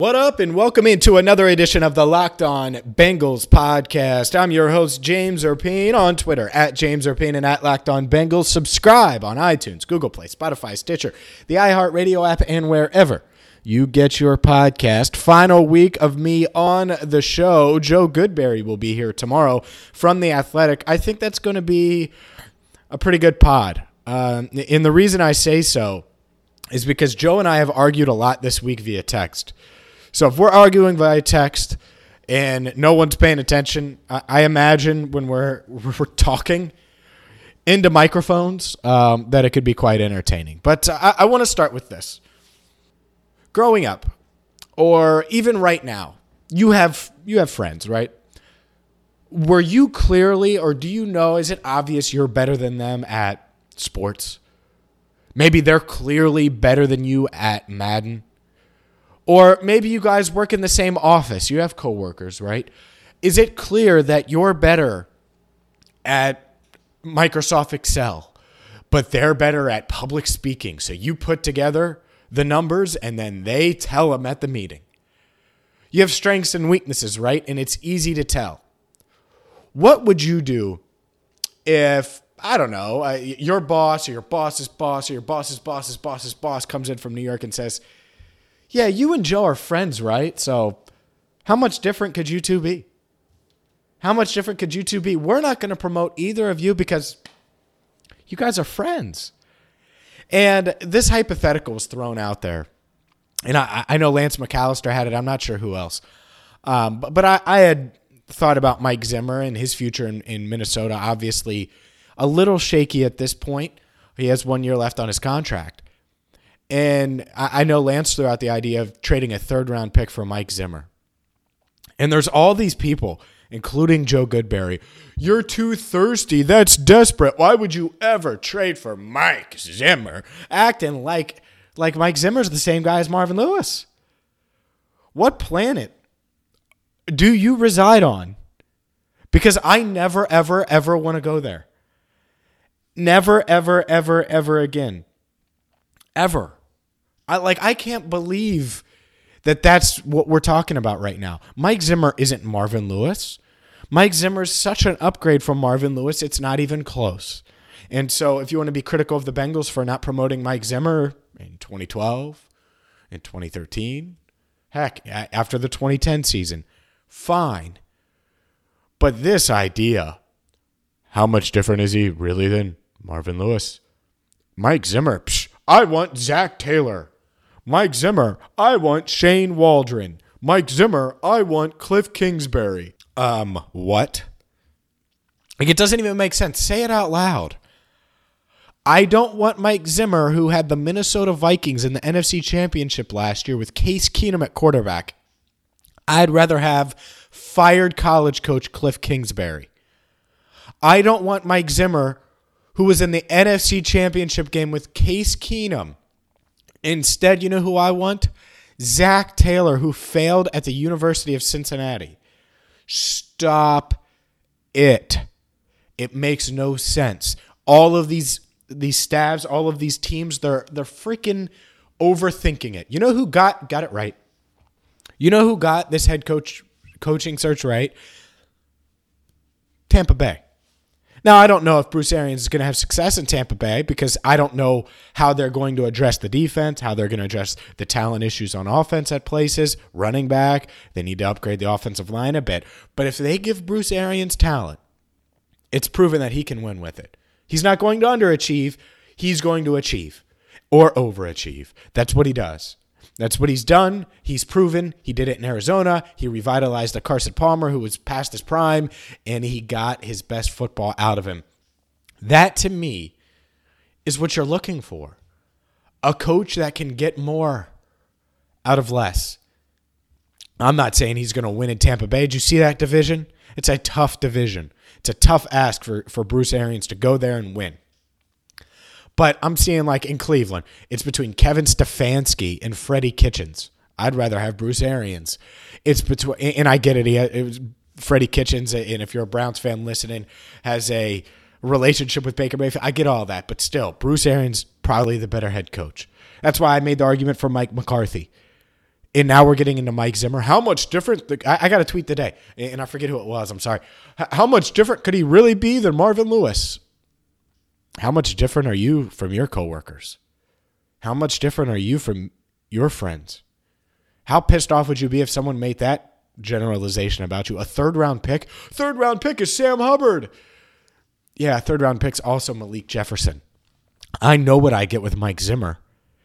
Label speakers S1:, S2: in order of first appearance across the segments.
S1: What up, and welcome into another edition of the Locked On Bengals podcast. I'm your host, James Rapien, on Twitter at James Rapien and at Locked On Bengals. Subscribe on iTunes, Google Play, Spotify, Stitcher, the iHeartRadio app, and wherever you get your podcast. Final week of me on the show. Joe Goodberry will be here tomorrow from The Athletic. I think that's going to be a pretty good pod. Uh, and the reason I say so is because Joe and I have argued a lot this week via text. So if we're arguing via text and no one's paying attention, I, I imagine when we're we're talking into microphones um, that it could be quite entertaining. But uh, I, I want to start with this. Growing up, or even right now, you have you have friends, right? Were you clearly, or do you know? Is it obvious you're better than them at sports? Maybe they're clearly better than you at Madden. Or maybe you guys work in the same office. You have coworkers, right? Is it clear that you're better at Microsoft Excel, but they're better at public speaking? So you put together the numbers and then they tell them at the meeting. You have strengths and weaknesses, right? And it's easy to tell. What would you do if I don't know, uh, your boss or your boss's boss or your boss's boss's boss's boss comes in from New York and says, yeah, you and Joe are friends, right? So how much different could you two be? How much different could you two be? We're not going to promote either of you because you guys are friends. And this hypothetical was thrown out there. And I, I know Lance McAllister had it. I'm not sure who else. Um, but but I, I had thought about Mike Zimmer and his future in, in Minnesota. Obviously, a little shaky at this point. He has one year left on his contract. And I, I know Lance threw out the idea of trading a third round pick for Mike Zimmer. And there's all these people, including Joe Goodberry. You're too thirsty. That's desperate. Why would you ever trade for Mike Zimmer? Acting like like Mike Zimmer's the same guy as Marvin Lewis. What planet do you reside on? Because I never, ever, ever want to go there. Never, ever, ever, ever again. Ever. I like I can't believe that that's what we're talking about right now. Mike Zimmer isn't Marvin Lewis. Mike Zimmer is such an upgrade from Marvin Lewis, it's not even close. And so if you want to be critical of the Bengals for not promoting Mike Zimmer in 2012, in 2013, heck, after the 2010 season, fine. But this idea, how much different is he really than Marvin Lewis? Mike Zimmer, psh, I want Zac Taylor. Mike Zimmer, I want Shane Waldron. Mike Zimmer, I want Cliff Kingsbury. Um, what? Like, it doesn't even make sense. Say it out loud. I don't want Mike Zimmer, who had the Minnesota Vikings in the NFC Championship last year with Case Keenum at quarterback. I'd rather have fired college coach Cliff Kingsbury. I don't want Mike Zimmer, who was in the NFC Championship game with Case Keenum Instead, you know who I want? Zac Taylor, who failed at the University of Cincinnati. Stop it. It makes no sense. All of these these stabs, all of these teams, they're they're freaking overthinking it. You know who got got it right? You know who got this head coach coaching search right? Tampa Bay. Now, I don't know if Bruce Arians is going to have success in Tampa Bay because I don't know how they're going to address the defense, how they're going to address the talent issues on offense at places, running back. They need to upgrade the offensive line a bit. But if they give Bruce Arians talent, it's proven that he can win with it. He's not going to underachieve, he's going to achieve or overachieve. That's what he does. That's what he's done. He's proven he did it in Arizona. He revitalized a Carson Palmer who was past his prime, and he got his best football out of him. That to me is what you're looking for a coach that can get more out of less. I'm not saying he's going to win in Tampa Bay. Did you see that division? It's a tough division. It's a tough ask for, for Bruce Arians to go there and win. But I'm seeing like in Cleveland, it's between Kevin Stefanski and Freddie Kitchens. I'd rather have Bruce Arians. It's between, and I get it. He, it was Freddie Kitchens, and if you're a Browns fan listening, has a relationship with Baker Mayfield. I get all that, but still, Bruce Arians probably the better head coach. That's why I made the argument for Mike McCarthy. And now we're getting into Mike Zimmer. How much different? The, I, I, got a tweet today, and I forget who it was. I'm sorry. How much different could he really be than Marvin Lewis? How much different are you from your coworkers? How much different are you from your friends? How pissed off would you be if someone made that generalization about you? A third round pick? Third round pick is Sam Hubbard. Yeah, third round pick's also Malik Jefferson. I know what I get with Mike Zimmer.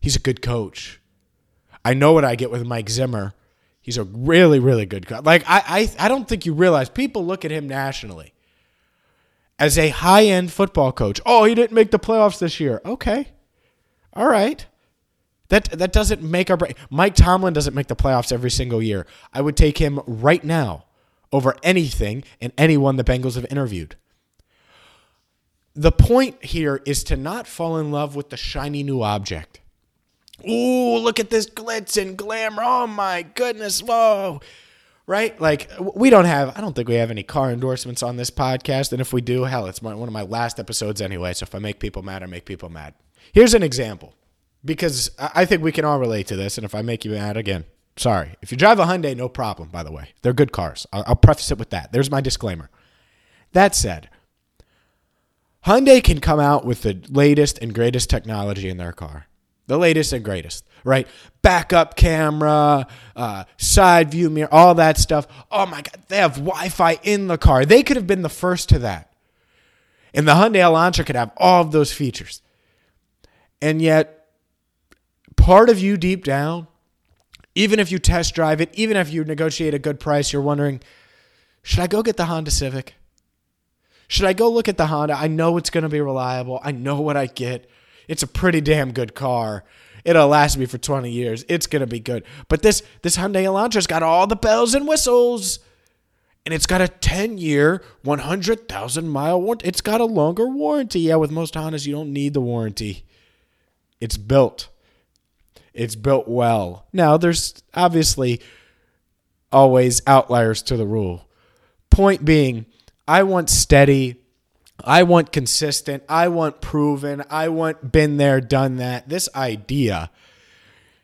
S1: He's a good coach. I know what I get with Mike Zimmer. He's a really, really good coach. Like I, I, I don't think you realize people look at him nationally as a high end football coach. Oh, he didn't make the playoffs this year. Okay. All right. That that doesn't make our break. Mike Tomlin doesn't make the playoffs every single year. I would take him right now over anything and anyone the Bengals have interviewed. The point here is to not fall in love with the shiny new object. Ooh, look at this glitz and glamour. Oh my goodness. Whoa. Right? Like, we don't have, I don't think we have any car endorsements on this podcast. And if we do, hell, it's my, one of my last episodes anyway. So if I make people mad, I make people mad. Here's an example because I think we can all relate to this. And if I make you mad again, sorry. If you drive a Hyundai, no problem, by the way. They're good cars. I'll, I'll preface it with that. There's my disclaimer. That said, Hyundai can come out with the latest and greatest technology in their car the latest and greatest, right? Backup camera, uh, side view mirror, all that stuff. Oh my God, they have Wi Fi in the car. They could have been the first to that. And the Hyundai Elantra could have all of those features. And yet, part of you deep down, even if you test drive it, even if you negotiate a good price, you're wondering, should I go get the Honda Civic? Should I go look at the Honda? I know it's going to be reliable. I know what I get. It's a pretty damn good car. It'll last me for 20 years. It's gonna be good. But this this Hyundai Elantra's got all the bells and whistles. And it's got a 10 year, 100,000 mile warranty. It's got a longer warranty. Yeah, with most Hondas, you don't need the warranty. It's built. It's built well. Now, there's obviously always outliers to the rule. Point being, I want steady, I want consistent. I want proven. I want been there, done that. This idea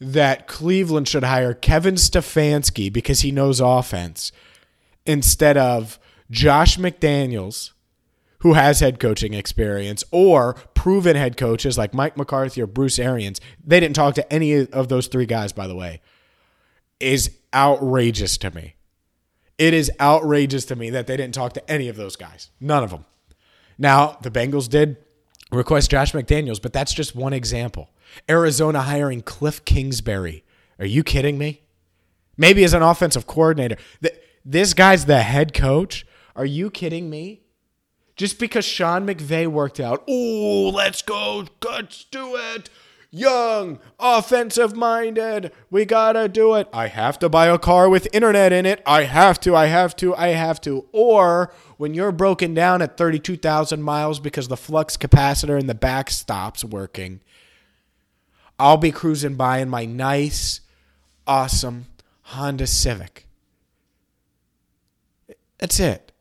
S1: that Cleveland should hire Kevin Stefanski because he knows offense instead of Josh McDaniels, who has head coaching experience, or proven head coaches like Mike McCarthy or Bruce Arians. They didn't talk to any of those three guys, by the way, is outrageous to me. It is outrageous to me that they didn't talk to any of those guys. None of them. Now, the Bengals did request Josh McDaniels, but that's just one example. Arizona hiring Cliff Kingsbury. Are you kidding me? Maybe as an offensive coordinator. This guy's the head coach. Are you kidding me? Just because Sean McVay worked out, oh, let's go, let's do it young, offensive minded. We gotta do it. I have to buy a car with internet in it. I have to, I have to, I have to. Or when you're broken down at 32,000 miles because the flux capacitor in the back stops working, I'll be cruising by in my nice, awesome Honda Civic. That's it.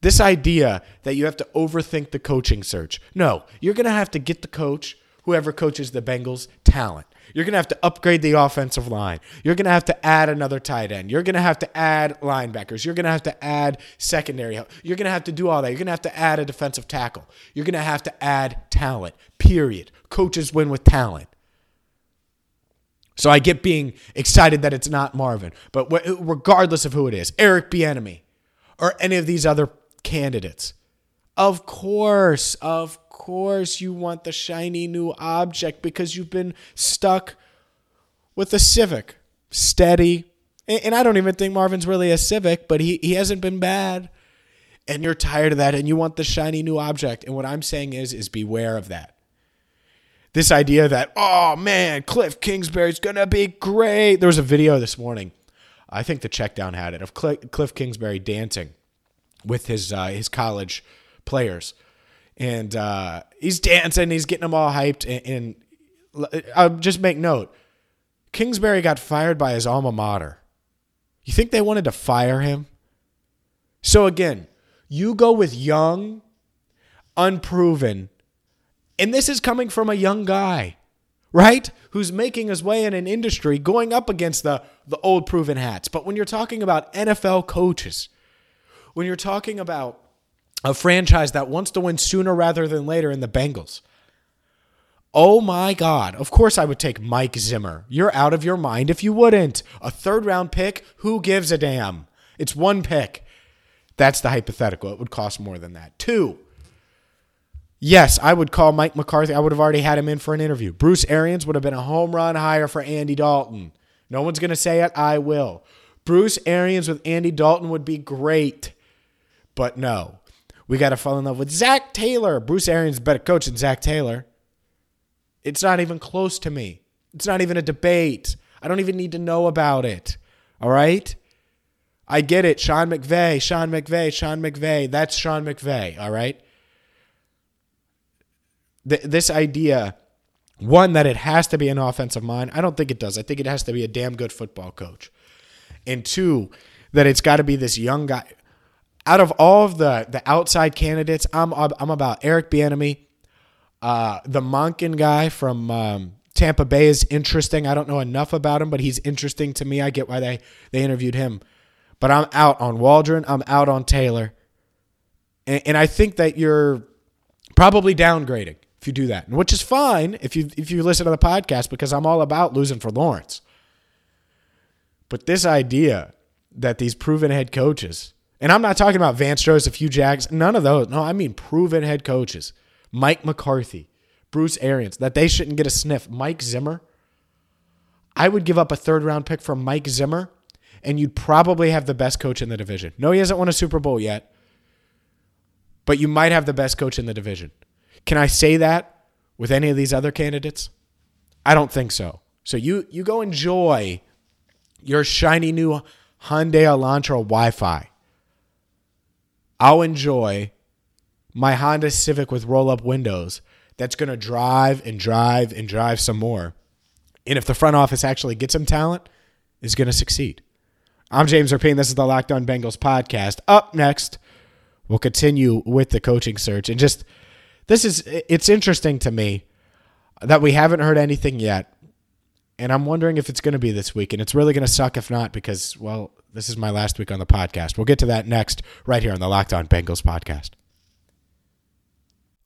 S1: This idea that you have to overthink the coaching search. No, you're going to have to get the coach whoever coaches the Bengals talent. You're going to have to upgrade the offensive line. You're going to have to add another tight end. You're going to have to add linebackers. You're going to have to add secondary help. You're going to have to do all that. You're going to have to add a defensive tackle. You're going to have to add talent, period. Coaches win with talent. So I get being excited that it's not Marvin, but regardless of who it is, Eric Bieniemy or any of these other candidates, of course, of course you want the shiny new object because you've been stuck with a Civic. Steady. And I don't even think Marvin's really a Civic, but he, he hasn't been bad. And you're tired of that and you want the shiny new object. And what I'm saying is, is beware of that. This idea that, oh man, Cliff Kingsbury's gonna be great. There was a video this morning. I think the checkdown had it of Cliff Kingsbury dancing with his uh, his college players, and uh, he's dancing, he's getting them all hyped, and, and I'll just make note: Kingsbury got fired by his alma mater. You think they wanted to fire him? So again, you go with young, unproven, and this is coming from a young guy, right? Who's making his way in an industry going up against the, the old proven hats. But when you're talking about NFL coaches, when you're talking about a franchise that wants to win sooner rather than later in the Bengals, oh my God, of course I would take Mike Zimmer. You're out of your mind if you wouldn't. A third round pick, who gives a damn? It's one pick. That's the hypothetical. It would cost more than that. Two, yes, I would call Mike McCarthy. I would have already had him in for an interview. Bruce Arians would have been a home run hire for Andy Dalton. No one's going to say it. I will. Bruce Arians with Andy Dalton would be great. But no, we got to fall in love with Zac Taylor. Bruce Arians better coach than Zac Taylor. It's not even close to me. It's not even a debate. I don't even need to know about it. All right? I get it. Sean McVay, Sean McVay, Sean McVay. That's Sean McVay. All right. Th- this idea, one, that it has to be an offensive mind, I don't think it does. I think it has to be a damn good football coach. And two, that it's got to be this young guy. Out of all of the the outside candidates, I'm I'm about Eric Bieniemy. Uh, the Monken guy from um, Tampa Bay is interesting. I don't know enough about him, but he's interesting to me. I get why they they interviewed him. But I'm out on Waldron. I'm out on Taylor. And, and I think that you're probably downgrading if you do that, which is fine if you if you listen to the podcast because I'm all about losing for Lawrence. But this idea that these proven head coaches, and I'm not talking about Vance Joseph, Hue Jags, none of those. No, I mean proven head coaches. Mike McCarthy, Bruce Arians, that they shouldn't get a sniff. Mike Zimmer. I would give up a third round pick for Mike Zimmer and you'd probably have the best coach in the division. No, he hasn't won a Super Bowl yet, but you might have the best coach in the division. Can I say that with any of these other candidates? I don't think so. So you you go enjoy your shiny new Hyundai Elantra Wi-Fi. I'll enjoy my Honda Civic with roll-up windows that's going to drive and drive and drive some more. And if the front office actually gets some talent, is going to succeed. I'm James Rapien. This is the Locked On Bengals podcast. Up next, we'll continue with the coaching search. And just, this is, it's interesting to me that we haven't heard anything yet. And I'm wondering if it's going to be this week. And it's really going to suck if not, because, well, this is my last week on the podcast. We'll get to that next, right here on the Locked On Bengals podcast.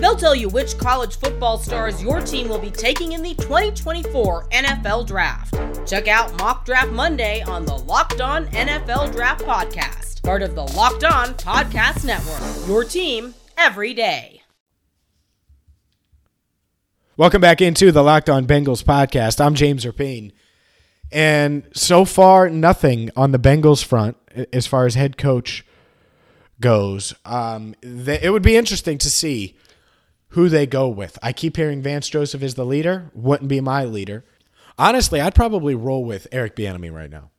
S2: They'll tell you which college football stars your team will be taking in the 2024 NFL Draft. Check out Mock Draft Monday on the Locked On NFL Draft Podcast part of the Locked On Podcast Network. Your team every day.
S1: Welcome back into the Locked On Bengals podcast. I'm James Rapien. And so far, nothing on the Bengals front as far as head coach goes. Um, they, it would be interesting to see who they go with. I keep hearing Vance Joseph is the leader. Wouldn't be my leader. Honestly, I'd probably roll with Eric Bieniemy right now.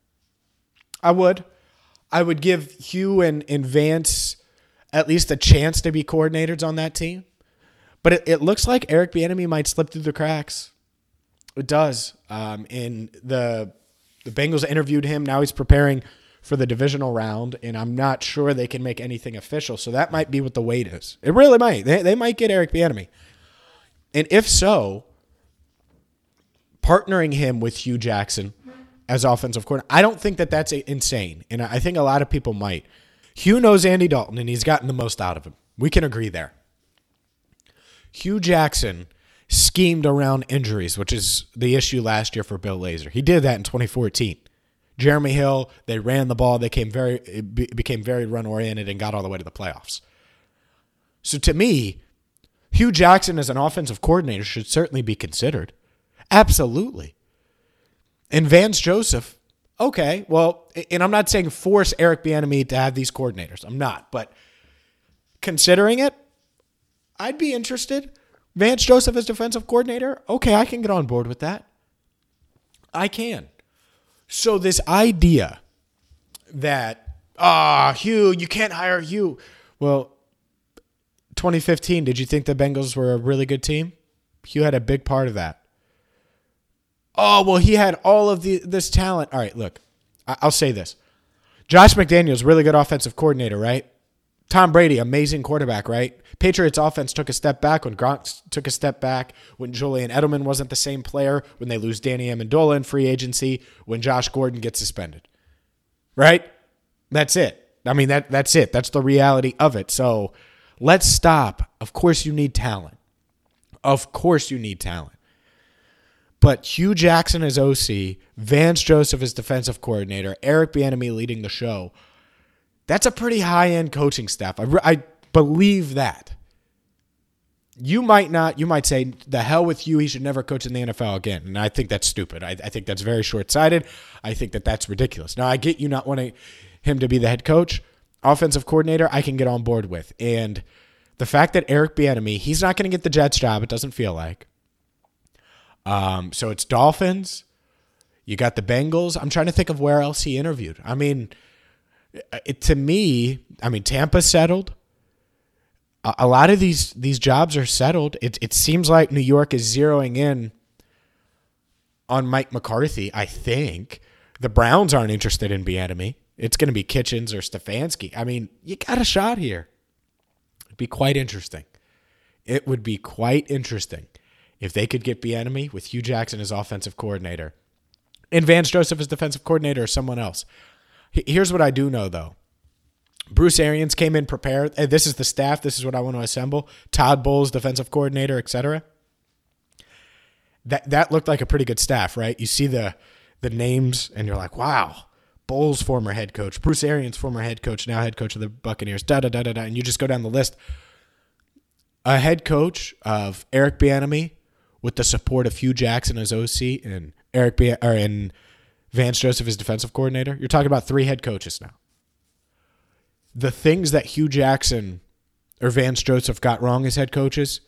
S1: I would. I would give Hue and, and Vance at least a chance to be coordinators on that team. But it, it looks like Eric Bieniemy might slip through the cracks. It does. Um, and the the Bengals interviewed him. Now he's preparing for the divisional round, and I'm not sure they can make anything official. So that might be what the wait is. It really might. They, they might get Eric Bieniemy. And if so, partnering him with Hue Jackson as offensive coordinator. I don't think that that's insane, and I think a lot of people might. Hue knows Andy Dalton, and he's gotten the most out of him. We can agree there. Hue Jackson schemed around injuries, which is the issue last year for Bill Lazor. He did that in 2014. Jeremy Hill, they ran the ball, they came very became very run oriented and got all the way to the playoffs. So to me, Hue Jackson as an offensive coordinator should certainly be considered. Absolutely. And Vance Joseph, okay, well, and I'm not saying force Eric Bieniemy to have these coordinators. I'm not, but considering it, I'd be interested. Vance Joseph as defensive coordinator, okay, I can get on board with that. I can. So this idea that ah, oh, Hue, you can't hire Hue. Well, 2015, did you think the Bengals were a really good team? Hue had a big part of that. Oh, well, he had all of the this talent. All right, look, I'll say this. Josh McDaniels, really good offensive coordinator, right? Tom Brady, amazing quarterback, right? Patriots offense took a step back when Gronk took a step back, when Julian Edelman wasn't the same player, when they lose Danny Amendola in free agency, when Josh Gordon gets suspended. Right? That's it. I mean that that's it. That's the reality of it. So let's stop. Of course you need talent. Of course you need talent. But Hue Jackson as OC, Vance Joseph as defensive coordinator, Eric Bieniemy leading the show that's a pretty high end coaching staff. I, I believe that. You might not, you might say, the hell with you, he should never coach in the NFL again. And I think that's stupid. I, I think that's very short sighted. I think that that's ridiculous. Now, I get you not wanting him to be the head coach, offensive coordinator, I can get on board with. And the fact that Eric Bieniemy, he's not going to get the Jets job, it doesn't feel like. Um, so it's Dolphins. You got the Bengals. I'm trying to think of where else he interviewed. I mean, it, to me, I mean, Tampa settled. A, a lot of these these jobs are settled. It it seems like New York is zeroing in on Mike McCarthy. I think the Browns aren't interested in Bieniemy. It's going to be Kitchens or Stefanski. I mean, you got a shot here. It'd be quite interesting. It would be quite interesting if they could get Bieniemy with Hue Jackson as offensive coordinator and Vance Joseph as defensive coordinator or someone else. Here's what I do know though. Bruce Arians came in prepared. Hey, this is the staff. This is what I want to assemble. Todd Bowles, defensive coordinator, etc. That that looked like a pretty good staff, right? You see the the names, and you're like, wow. Bowles, former head coach. Bruce Arians, former head coach, now head coach of the Buccaneers. Da da da da da. And you just go down the list. A head coach of Eric Bieniemy with the support of Hue Jackson as OC and Eric B- or in Vance Joseph is defensive coordinator. You're talking about three head coaches now. The things that Hue Jackson or Vance Joseph got wrong as head coaches,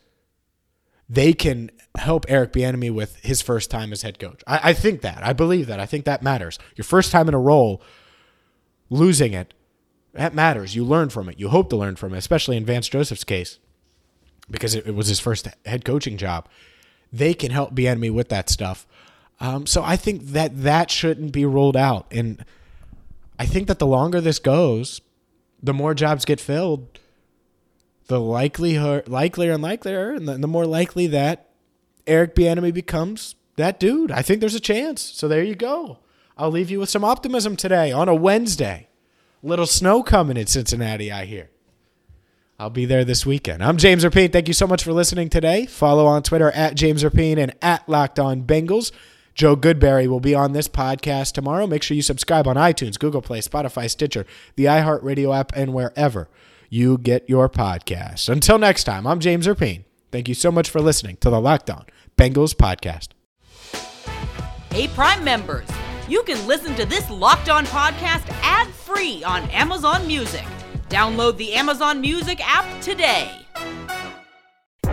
S1: they can help Eric Bieniemy with his first time as head coach. I, I think that. I believe that. I think that matters. Your first time in a role, losing it, that matters. You learn from it. You hope to learn from it, especially in Vance Joseph's case, because it, it was his first head coaching job. They can help Bieniemy with that stuff. Um, so I think that that shouldn't be ruled out. And I think that the longer this goes, the more jobs get filled, the likelihood, likelier and likelier, and the, the more likely that Eric Bieniemy becomes that dude. I think there's a chance. So there you go. I'll leave you with some optimism today on a Wednesday. Little snow coming in Cincinnati, I hear. I'll be there this weekend. I'm James Rapien. Thank you so much for listening today. Follow on Twitter at James Rapien and at Locked On Bengals. Joe Goodberry will be on this podcast tomorrow. Make sure you subscribe on iTunes, Google Play, Spotify, Stitcher, the iHeartRadio app, and wherever you get your podcasts. Until next time, I'm James Rapien. Thank you so much for listening to the Locked On Bengals podcast.
S2: Hey, Prime members, you can listen to this Locked On podcast ad free on Amazon Music. Download the Amazon Music app today.